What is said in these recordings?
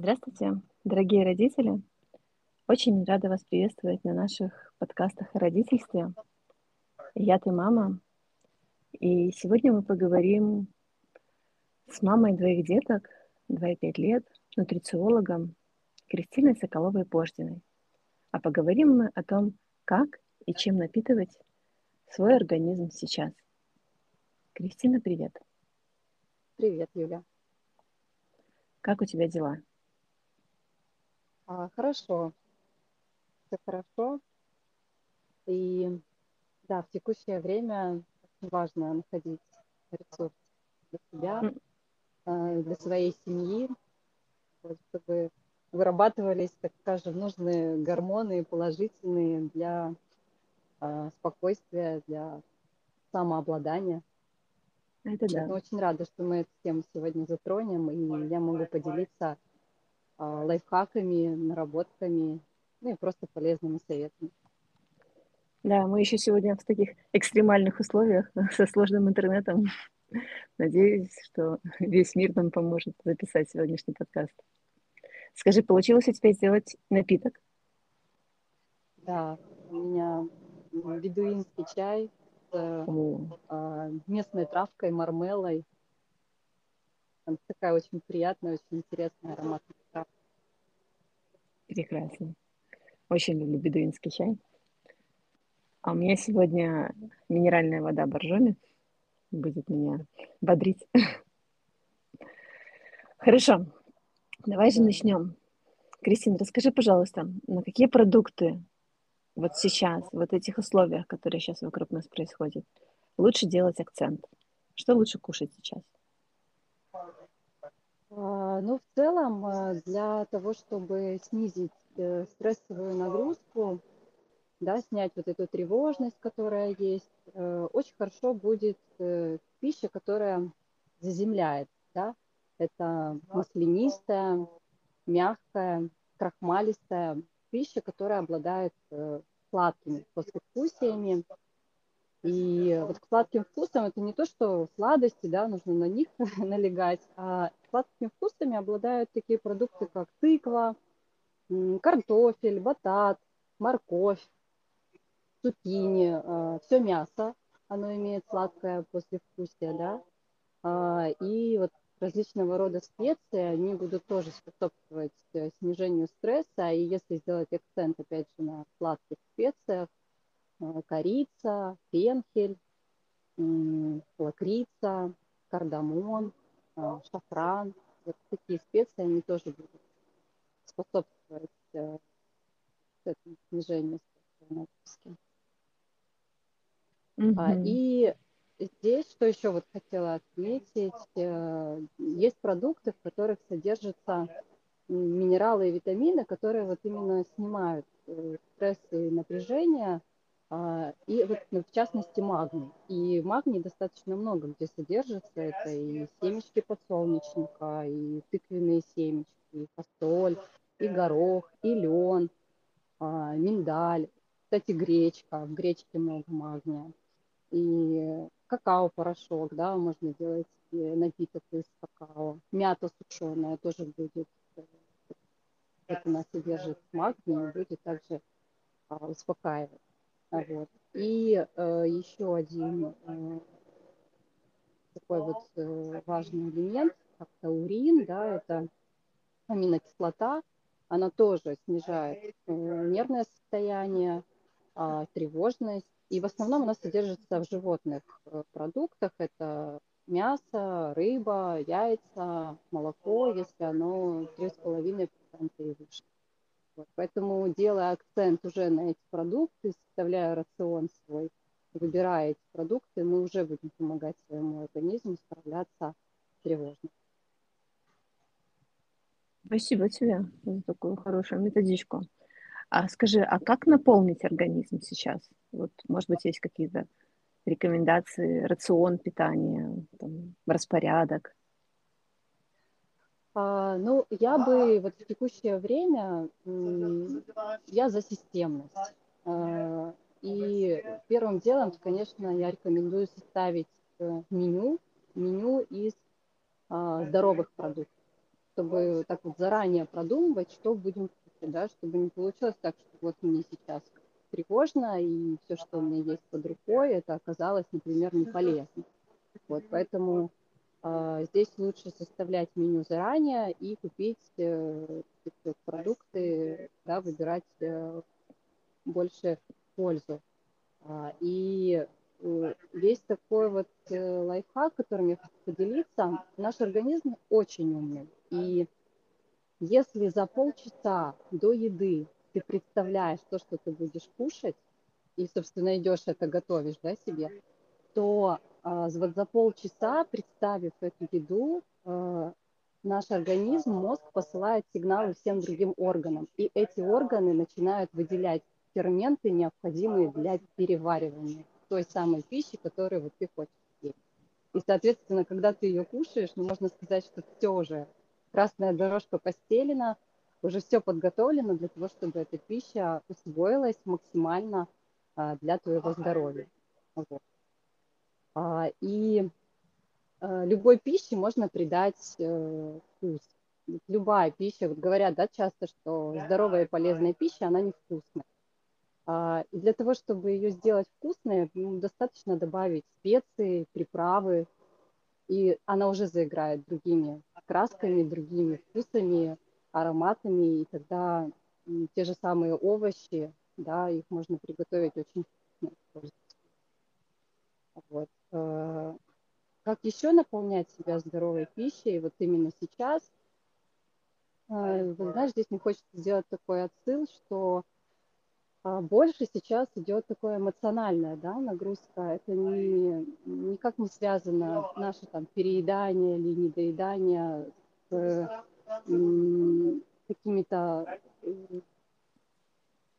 Здравствуйте, дорогие родители! Очень рада вас приветствовать на наших подкастах о родительстве. Я ты мама. И сегодня мы поговорим с мамой двоих деток, 2,5 лет, нутрициологом Кристиной Соколовой-Пождиной. А поговорим мы о том, как и чем напитывать свой организм сейчас. Кристина, привет. Привет, Юля. Как у тебя дела? А, хорошо, все хорошо. И да, в текущее время очень важно находить ресурс для себя, а, для своей семьи, чтобы вырабатывались, так скажем, нужные гормоны положительные для а, спокойствия, для самообладания. Это да. Я очень рада, что мы эту тему сегодня затронем, и я могу поделиться лайфхаками, наработками, ну и просто полезными советами. Да, мы еще сегодня в таких экстремальных условиях со сложным интернетом. Надеюсь, что весь мир нам поможет записать сегодняшний подкаст. Скажи, получилось у тебя сделать напиток? Да, у меня бедуинский чай с О. местной травкой, мармелой. Там такая очень приятная, очень интересная ароматная. Прекрасно. Очень люблю бедуинский чай. А у меня сегодня минеральная вода боржоми будет меня бодрить. Хорошо, давай же начнем. Кристина, расскажи, пожалуйста, на какие продукты вот сейчас, вот этих условиях, которые сейчас вокруг нас происходят, лучше делать акцент? Что лучше кушать сейчас? А, ну, в целом, а, для того, чтобы снизить э, стрессовую нагрузку, да, снять вот эту тревожность, которая есть, э, очень хорошо будет э, пища, которая заземляет, да, это маслянистая, мягкая, крахмалистая пища, которая обладает сладкими послевкусиями, и вот к сладким вкусам это не то, что сладости, да, нужно на них налегать, а сладкими вкусами обладают такие продукты, как тыква, картофель, батат, морковь, цукини, а, все мясо, оно имеет сладкое послевкусие, да, а, и вот различного рода специи, они будут тоже способствовать э, снижению стресса, и если сделать акцент, опять же, на сладких специях, Э, корица, фенхель, лакрица, кардамон, э, шафран. Вот такие специи, они тоже будут способствовать э, этому снижению нагрузки. Mm-hmm. И здесь, что еще вот хотела отметить, есть продукты, в которых содержатся минералы и витамины, которые вот именно снимают стресс и напряжение, а, и вот, ну, в частности, магний. И магний достаточно много где содержится. Это и семечки подсолнечника, и тыквенные семечки, и фасоль, и горох, и лен, а, миндаль. Кстати, гречка. В гречке много магния. И какао-порошок, да, можно делать напиток из какао. Мята сушеная тоже будет. Это она содержит магний будет также а, успокаивать. Вот. И э, еще один э, такой вот э, важный элемент, как таурин, да, это аминокислота, она тоже снижает э, нервное состояние, э, тревожность, и в основном она содержится в животных э, продуктах, это мясо, рыба, яйца, молоко, если оно 3,5% и выше. Вот, поэтому, делая акцент уже на эти продукты, составляя рацион свой, выбирая эти продукты, мы уже будем помогать своему организму справляться с тревожностью. Спасибо тебе за такую хорошую методичку. А скажи, а как наполнить организм сейчас? Вот, может быть, есть какие-то рекомендации, рацион питания, там, распорядок? А, ну, я бы вот в текущее время, я за системность. А, и первым делом, конечно, я рекомендую составить э, меню, меню из а, здоровых продуктов. чтобы так вот заранее продумывать, что будем кушать, да, чтобы не получилось так, что вот мне сейчас тревожно, и все, что у меня есть под рукой, это оказалось, например, не полезно. Вот, поэтому здесь лучше составлять меню заранее и купить э, продукты, да, выбирать э, больше пользу. А, и э, есть такой вот лайфхак, которым я хочу поделиться. Наш организм очень умный. И если за полчаса до еды ты представляешь то, что ты будешь кушать, и, собственно, идешь это готовишь да, себе, то а, вот за полчаса, представив эту еду, а, наш организм, мозг посылает сигналы всем другим органам. И эти органы начинают выделять ферменты, необходимые для переваривания той самой пищи, которую вот ты хочешь есть. И, соответственно, когда ты ее кушаешь, ну, можно сказать, что все уже, красная дорожка постелена, уже все подготовлено для того, чтобы эта пища усвоилась максимально а, для твоего здоровья. Вот. А, и а, любой пище можно придать э, вкус. Любая пища, вот говорят, да, часто, что здоровая и полезная пища, она невкусная. А, и для того, чтобы ее сделать вкусной, ну, достаточно добавить специи, приправы, и она уже заиграет другими красками, другими вкусами, ароматами, и тогда те же самые овощи, да, их можно приготовить очень вкусно. Вот. Э, как еще наполнять себя здоровой пищей, вот именно сейчас, э, знаешь, здесь мне хочется сделать такой отсыл, что а больше сейчас идет такое эмоциональная да, нагрузка. Это не, никак не связано наше там переедание или недоедание с какими-то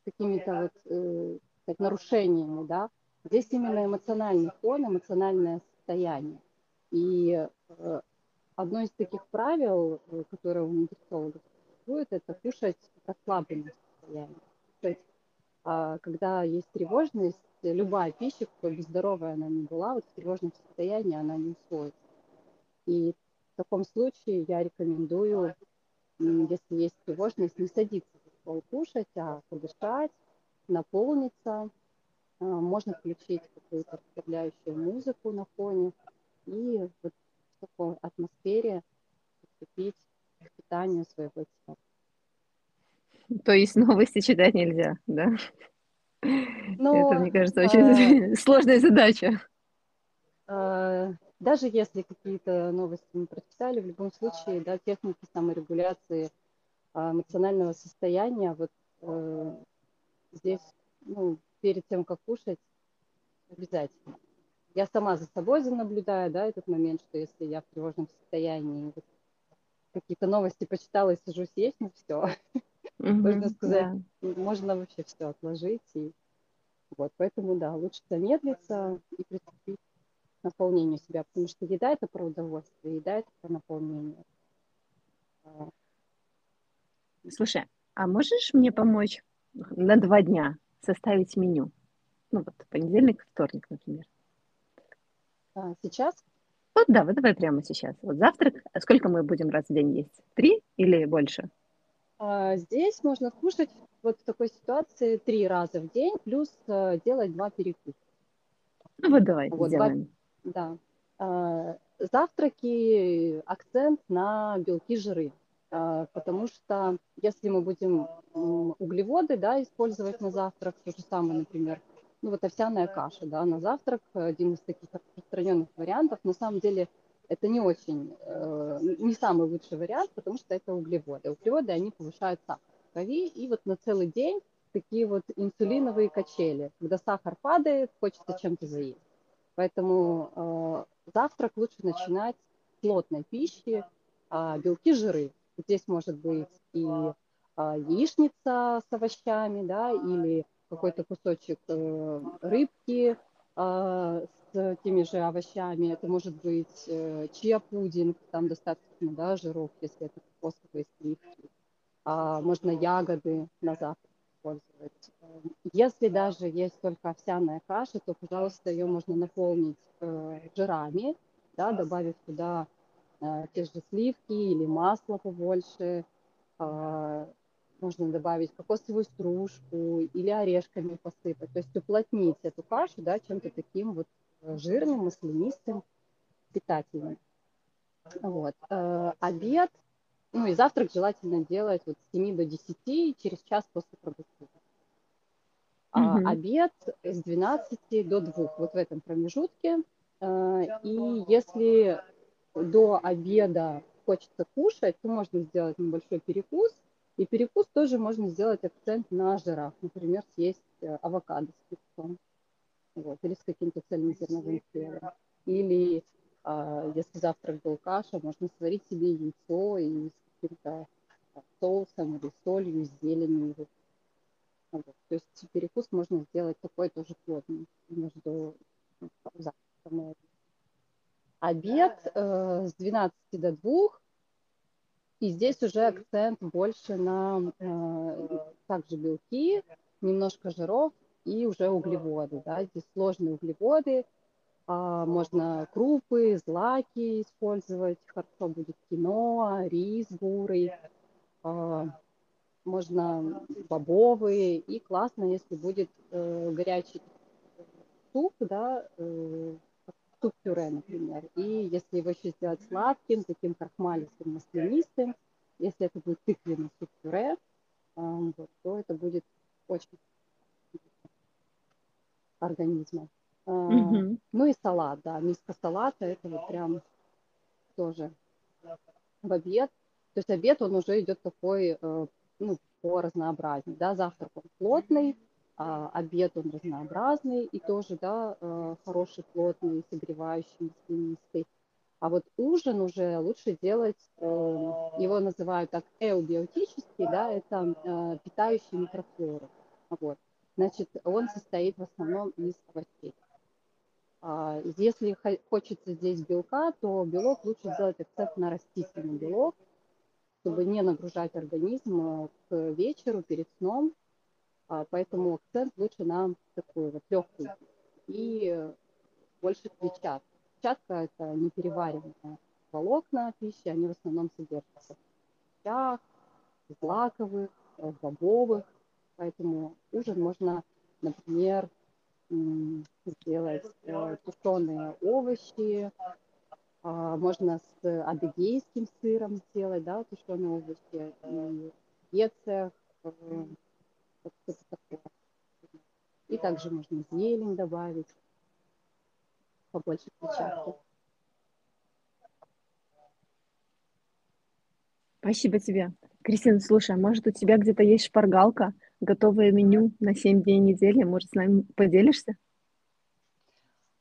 какими-то вот э, нарушениями, да. Здесь именно эмоциональный фон, эмоциональное состояние. И э, одно из таких правил, э, которое у нутрициологов существует, это кушать расслабленное состояние. Кушать а когда есть тревожность, любая пища, какой бы здоровая она ни была, вот в тревожном состоянии она не усвоится. И в таком случае я рекомендую, если есть тревожность, не садиться за кушать, а подышать, наполниться. А, можно включить какую-то расслабляющую музыку на фоне и вот в такой атмосфере приступить к питанию своего тела. То есть новости читать нельзя, да? Но, Это, мне кажется, очень э, сложная задача. Э, даже если какие-то новости мы прочитали, в любом случае, да, техники саморегуляции э, эмоционального состояния, вот э, здесь, ну, перед тем, как кушать, обязательно. Я сама за собой наблюдаю, да, этот момент, что если я в тревожном состоянии, вот, какие-то новости почитала и сижу съесть, ну все, Угу, можно сказать, да. можно вообще все отложить. И вот, поэтому, да, лучше замедлиться и приступить к наполнению себя, потому что еда – это про удовольствие, еда – это про наполнение. А. Слушай, а можешь мне помочь на два дня составить меню? Ну вот, понедельник, вторник, например. А, сейчас? Вот да, вот давай прямо сейчас. Вот завтрак, а сколько мы будем раз в день есть? Три или больше? А здесь можно кушать вот в такой ситуации три раза в день, плюс э, делать два перекуса. Ну вот давай вот, сделаем. Два, да. А, завтраки, акцент на белки, жиры. А, потому что если мы будем углеводы да, использовать на завтрак, то же самое, например, ну вот овсяная каша да, на завтрак, один из таких распространенных вариантов, на самом деле это не очень, э, не самый лучший вариант, потому что это углеводы. Углеводы, они повышают сахар в крови, и вот на целый день такие вот инсулиновые качели. Когда сахар падает, хочется чем-то заесть. Поэтому э, завтрак лучше начинать с плотной пищи, э, белки, жиры. Здесь может быть и э, яичница с овощами, да, или какой-то кусочек э, рыбки, а, с теми же овощами. Это может быть э, чиа-пудинг, там достаточно да, жиров, если это кокосовые сливки. А, можно ягоды на завтрак использовать. Если даже есть только овсяная каша, то, пожалуйста, ее можно наполнить э, жирами, да, добавив туда те же сливки или масло побольше, э, можно добавить кокосовую стружку или орешками посыпать, то есть уплотнить эту кашу, да, чем-то таким вот жирным, маслянистым, питательным. Вот. Э, обед, ну и завтрак желательно делать вот с 7 до 10 через час после пробуждения. А угу. обед с 12 до 2, вот в этом промежутке. Э, и если до обеда хочется кушать, то можно сделать небольшой перекус. И перекус тоже можно сделать акцент на жирах. Например, съесть э, авокадо с песком. Вот, или с каким-то цельнозерновым хлебом. Или а, если завтрак был каша, можно сварить себе яйцо и с каким-то соусом или солью, с зеленью. Вот. То есть перекус можно сделать такой тоже плотный между ну, завтраком и обед э, с 12 до 2. И здесь уже акцент больше на э, также белки, немножко жиров и уже углеводы. Да? Здесь сложные углеводы, а, можно крупы, злаки использовать, хорошо будет киноа, рис бурый, а, можно бобовые, и классно, если будет э, горячий суп, да, э, суп-пюре, например. И если его еще сделать сладким, таким крахмалистым, маслянистым, если это будет тыквенный суп-пюре, э, вот, то это будет очень организма. Угу. Ну и салат, да, миска салата, это вот прям тоже в обед. То есть обед, он уже идет такой, э, ну, по разнообразнее, да, завтрак он плотный, обед он разнообразный и тоже, да, э, хороший, плотный, согревающий, маслянистый. А вот ужин уже лучше делать, э, его называют так эубиотический, да, это питающий микрофлору. Вот. Значит, он состоит в основном из овощей. А, если хочется здесь белка, то белок лучше сделать акцент на растительный белок, чтобы не нагружать организм э, к вечеру перед сном. А, поэтому акцент лучше на такую вот легкую и больше клетчатку. Клетчатка – это неперевариваемые волокна пищи, они в основном содержатся в овощах, злаковых, бобовых. Поэтому ужин можно, например, сделать э, тушеные овощи, а, можно с адыгейским сыром сделать, да, тушеные овощи, и И также можно зелень добавить, побольше клетчатки. Спасибо тебе. Кристина, слушай, а может у тебя где-то есть шпаргалка, готовое меню на 7 дней недели? Может, с нами поделишься?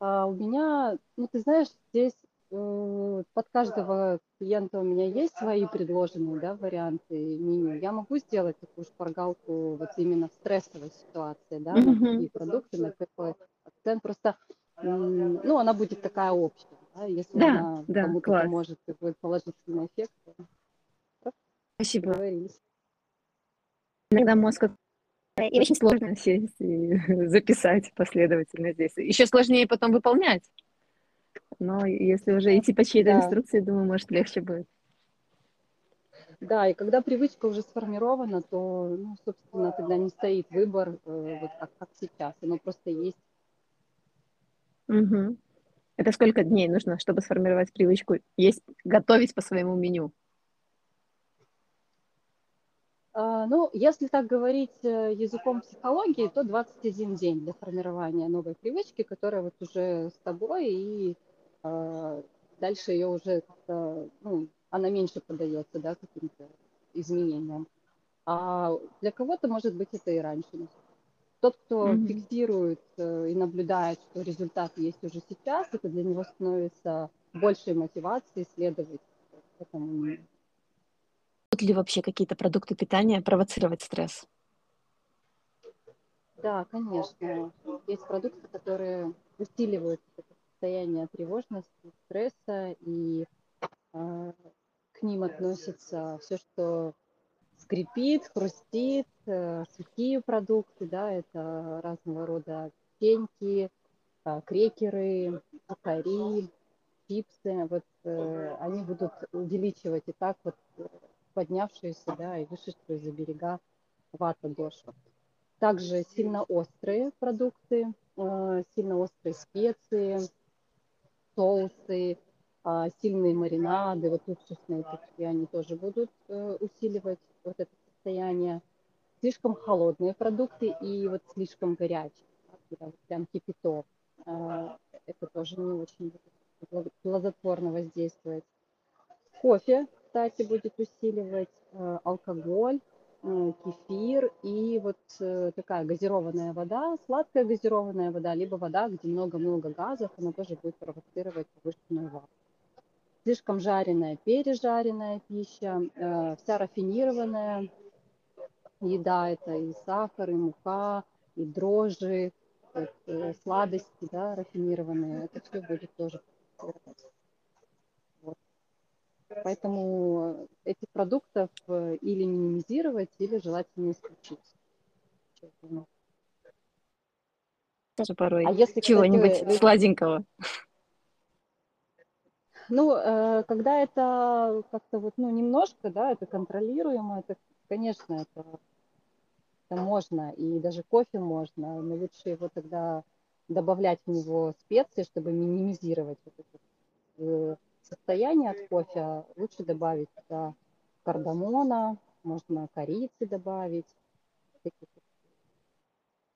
А у меня, ну ты знаешь, здесь под каждого клиента у меня есть свои предложенные да, варианты меню. Я могу сделать такую шпаргалку вот именно в стрессовой ситуации, да, на какие продукты, на какой акцент. Просто, ну, она будет такая общая, да, если да, она да, кому-то класс. поможет и будет положительный эффект. Спасибо. Договорились. Иногда мозг и очень сложно сесть и записать последовательно здесь. Еще сложнее потом выполнять. Но если уже идти по чьей-то да. инструкции, думаю, может, легче будет. Да, и когда привычка уже сформирована, то, ну, собственно, тогда не стоит выбор, э, вот как, как сейчас, оно просто есть. Угу. Это сколько дней нужно, чтобы сформировать привычку есть, готовить по своему меню? А, ну, если так говорить э, языком психологии, то 21 день для формирования новой привычки, которая вот уже с тобой, и дальше ее уже как-то, ну, она меньше поддается, да, каким-то изменениям. А для кого-то, может быть, это и раньше. Тот, кто mm-hmm. фиксирует э, и наблюдает, что результат есть уже сейчас, это для него становится большей мотивацией следовать этому Могут ли вообще какие-то продукты питания провоцировать стресс? Да, конечно. Есть продукты, которые усиливают это состояние тревожности, стресса, и э, к ним относится все, что скрипит, хрустит, э, сухие продукты, да, это разного рода пеньки, э, крекеры, сухари, чипсы. Вот они будут увеличивать и так вот поднявшуюся, да, и вышедшую за берега вата дошу. Также сильно острые продукты, сильно острые специи, соусы, а, сильные маринады, вот уксусные такие, они тоже будут э, усиливать вот это состояние. Слишком холодные продукты и вот слишком горячие, прям кипяток. А, это тоже не очень плодотворно воздействовать. Кофе, кстати, будет усиливать э, алкоголь, кефир и вот такая газированная вода, сладкая газированная вода, либо вода, где много-много газов, она тоже будет провоцировать повышенную вату слишком жареная, пережаренная пища, э, вся рафинированная еда, это и сахар, и мука, и дрожжи, э, сладости, да, рафинированные, это все будет тоже вот. Поэтому этих продуктов э, или минимизировать, или желательно исключить. Даже порой а если, чего-нибудь кстати, сладенького. Ну, э, когда это как-то вот, ну, немножко, да, это контролируемо, это, конечно, это, это можно, и даже кофе можно, но лучше его тогда добавлять в него специи, чтобы минимизировать вот это э, состояние от кофе, лучше добавить туда кардамона, можно корицы добавить,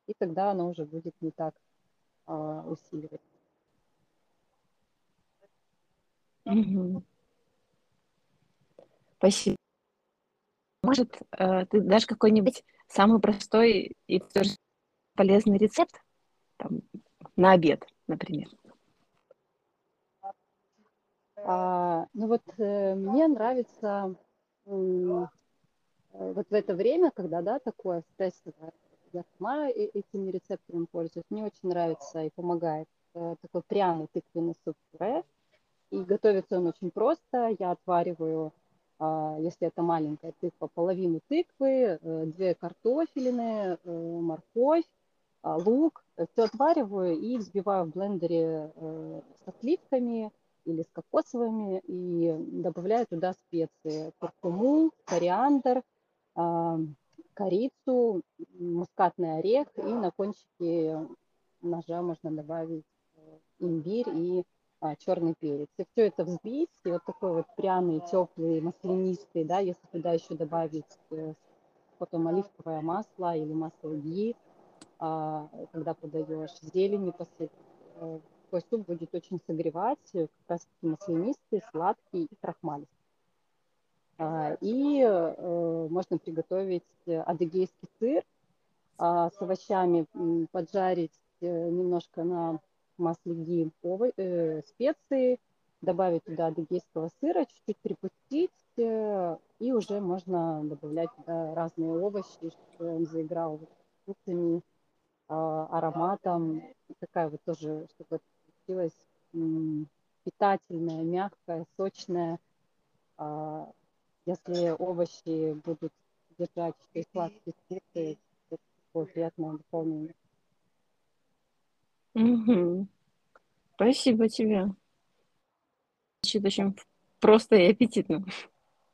и тогда оно уже будет не так а, усиливать. Мгм. Спасибо. Может, э, ты дашь какой-нибудь самый простой и полезный рецепт там, на обед, например? А, ну вот э, мне нравится э, вот в это время, когда, да, такое стрессовое, я сама этими рецептами пользуюсь, мне очень нравится и помогает э, такой пряный тыквенный суп-пюре. И готовится он очень просто. Я отвариваю, а, если это маленькая тыква, половину тыквы, две картофелины, морковь, а, лук. Все отвариваю и взбиваю в блендере э, со сливками или с кокосовыми и добавляю туда специи. Куркуму, кориандр, а, корицу, мускатный орех и на кончике ножа можно добавить имбирь и а, черный перец. И все это взбить, и вот такой вот пряный, теплый, маслянистый, да, если туда еще добавить э, потом оливковое масло или масло ги, а, когда подаешь, зелень посыпать. Э, такой суп будет очень согревать, э, как раз маслянистый, сладкий и крахмалистый. А, и можно приготовить адыгейский сыр а, с овощами, поджарить немножко на масле ги э, специи, добавить туда адыгейского сыра, чуть-чуть припустить, э, и уже можно добавлять разные овощи, чтобы он заиграл вкусами, э, ароматом. Такая вот тоже, чтобы получилась м, питательная, мягкая, сочная. Если овощи будут содержать еще и сладкие специи, это такое приятное дополнение. Угу. Спасибо тебе. Звучит очень просто и аппетитно.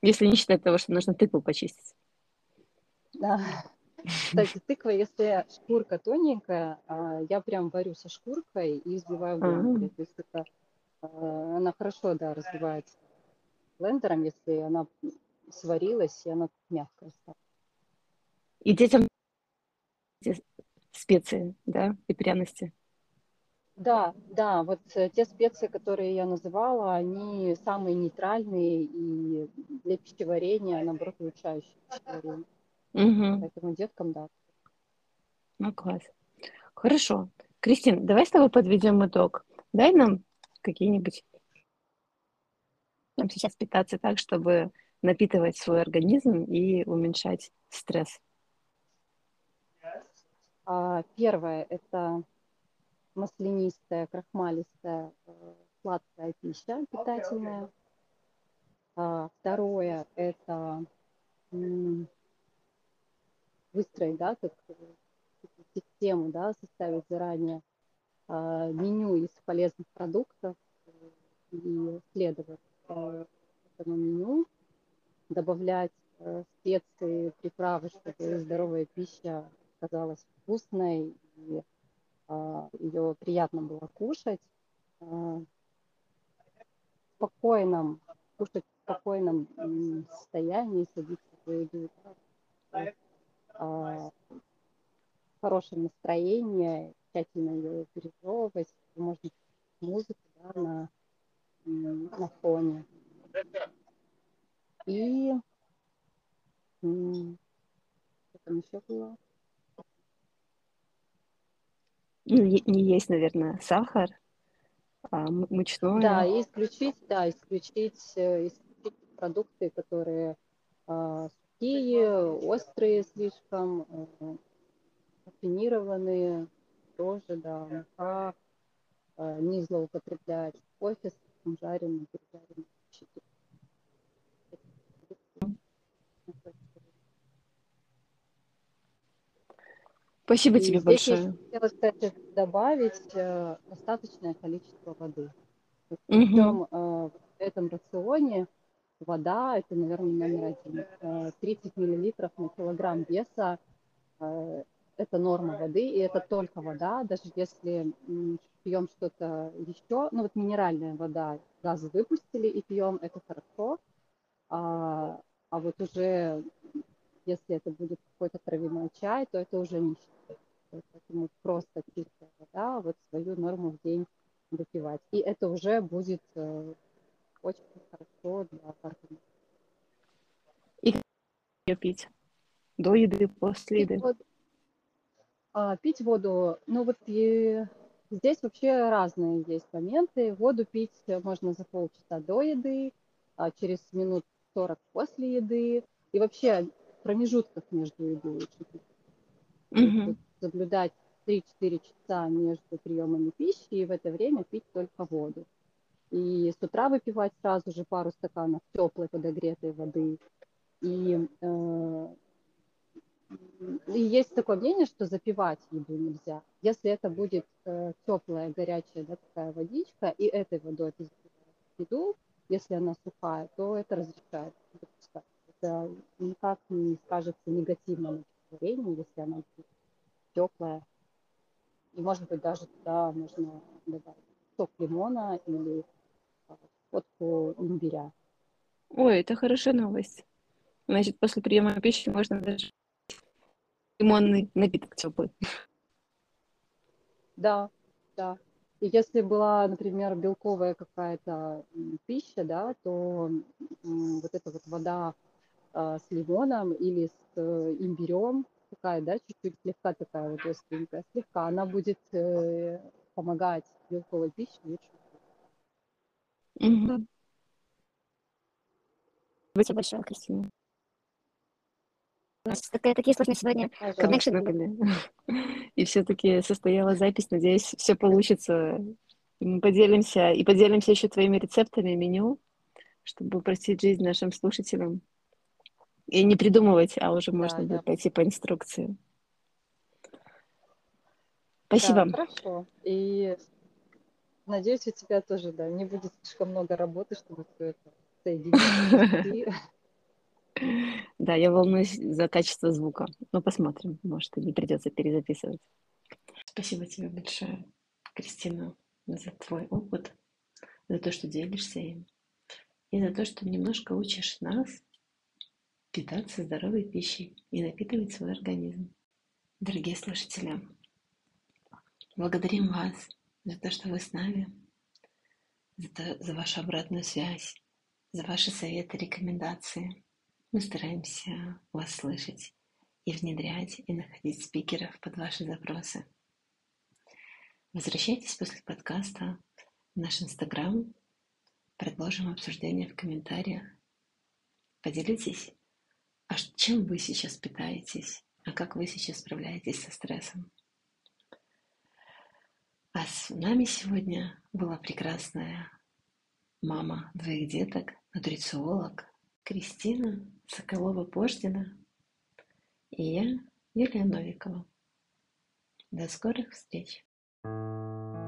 Если не считать того, что нужно тыкву почистить. Да. Кстати, тыква, если шкурка тоненькая, а, я прям варю со шкуркой и взбиваю в блендере. То есть это, а, она хорошо, да, разбивается блендером, если она сварилась, и она мягкая стала. И детям специи, да, и пряности. Да, да, вот э, те специи, которые я называла, они самые нейтральные и для пищеварения, наоборот, улучшающие пищеварение. Угу. Поэтому деткам, да. Ну, класс. Хорошо. Кристин, давай с тобой подведем итог. Дай нам какие-нибудь... Нам сейчас питаться так, чтобы напитывать свой организм и уменьшать стресс. А, первое – это маслянистая, крахмалистая, э, сладкая пища питательная. А, второе – это выстроить, да, как систему, да, составить заранее а, меню из полезных продуктов, и следовать этому меню, добавлять специи, приправы, чтобы здоровая пища казалась вкусной и ее приятно было кушать. В спокойном, кушать в спокойном состоянии, садиться за еду в хорошем настроении, тщательно ее пережевывать, можно музыку да, на, на фоне. И что там еще было? Не, не есть, наверное, сахар, а мучное. Да, и исключить, да, исключить, э, исключить продукты, которые а, сухие, острые слишком, а, рафинированные, тоже, да, мука, а, не злоупотреблять кофе с жареным, пережаренным. Спасибо и тебе большое. Я хотела, кстати, добавить э, достаточное количество воды. Причем угу. э, в этом рационе вода, это, наверное, номер один. Э, 30 миллилитров на килограмм веса э, это норма воды, и это только вода, даже если пьем что-то еще, ну вот минеральная вода, газы выпустили и пьем, это хорошо, а, а вот уже если это будет какой-то травяной чай, то это уже не Поэтому просто чистая вода, вот свою норму в день выпивать. И это уже будет э, очень хорошо для организма. И ее пить? До еды, после еды? Пить воду, а, пить воду, ну вот и здесь вообще разные есть моменты. Воду пить можно за полчаса до еды, а через минут 40 после еды. И вообще в промежутках между едой пить. Угу соблюдать 3-4 часа между приемами пищи и в это время пить только воду. И с утра выпивать сразу же пару стаканов теплой подогретой воды. И, э, и есть такое мнение, что запивать еду нельзя. Если это будет э, теплая, горячая да, такая водичка, и этой водой ты еду, если она сухая, то это разрешает Это никак не скажется негативно на пищеварении, если она будет теплая. И, может быть, даже туда можно добавить сок лимона или фотку а, имбиря. Ой, это хорошая новость. Значит, после приема пищи можно даже лимонный напиток теплый. Да, да. И если была, например, белковая какая-то пища, да, то вот эта вот вода э, с лимоном или с э, имбирем, такая, да, чуть-чуть слегка такая вот остренькая, слегка, она будет э, помогать белковой пище лучше. Угу. Спасибо большое, Кристина. У нас такая, такие сложные сегодня коннекшены были. И все-таки состоялась запись. Надеюсь, все получится. Мы поделимся и поделимся еще твоими рецептами меню, чтобы упростить жизнь нашим слушателям. И не придумывать, а уже да, можно да. будет пойти по инструкции. Спасибо. Да, хорошо. И надеюсь, у тебя тоже, да, не будет слишком много работы, чтобы все это соединить. Да, я волнуюсь за качество звука. Но посмотрим, может, и не придется перезаписывать. Спасибо тебе большое, Кристина, за твой опыт, за то, что делишься им, и за то, что немножко учишь нас питаться здоровой пищей и напитывать свой организм. Дорогие слушатели, благодарим вас за то, что вы с нами, за, то, за вашу обратную связь, за ваши советы, рекомендации. Мы стараемся вас слышать и внедрять, и находить спикеров под ваши запросы. Возвращайтесь после подкаста в наш Инстаграм, продолжим обсуждение в комментариях. Поделитесь а чем вы сейчас питаетесь? А как вы сейчас справляетесь со стрессом? А с нами сегодня была прекрасная мама двоих деток, нутрициолог Кристина Соколова-Пождина и я, Юлия Новикова. До скорых встреч! thank you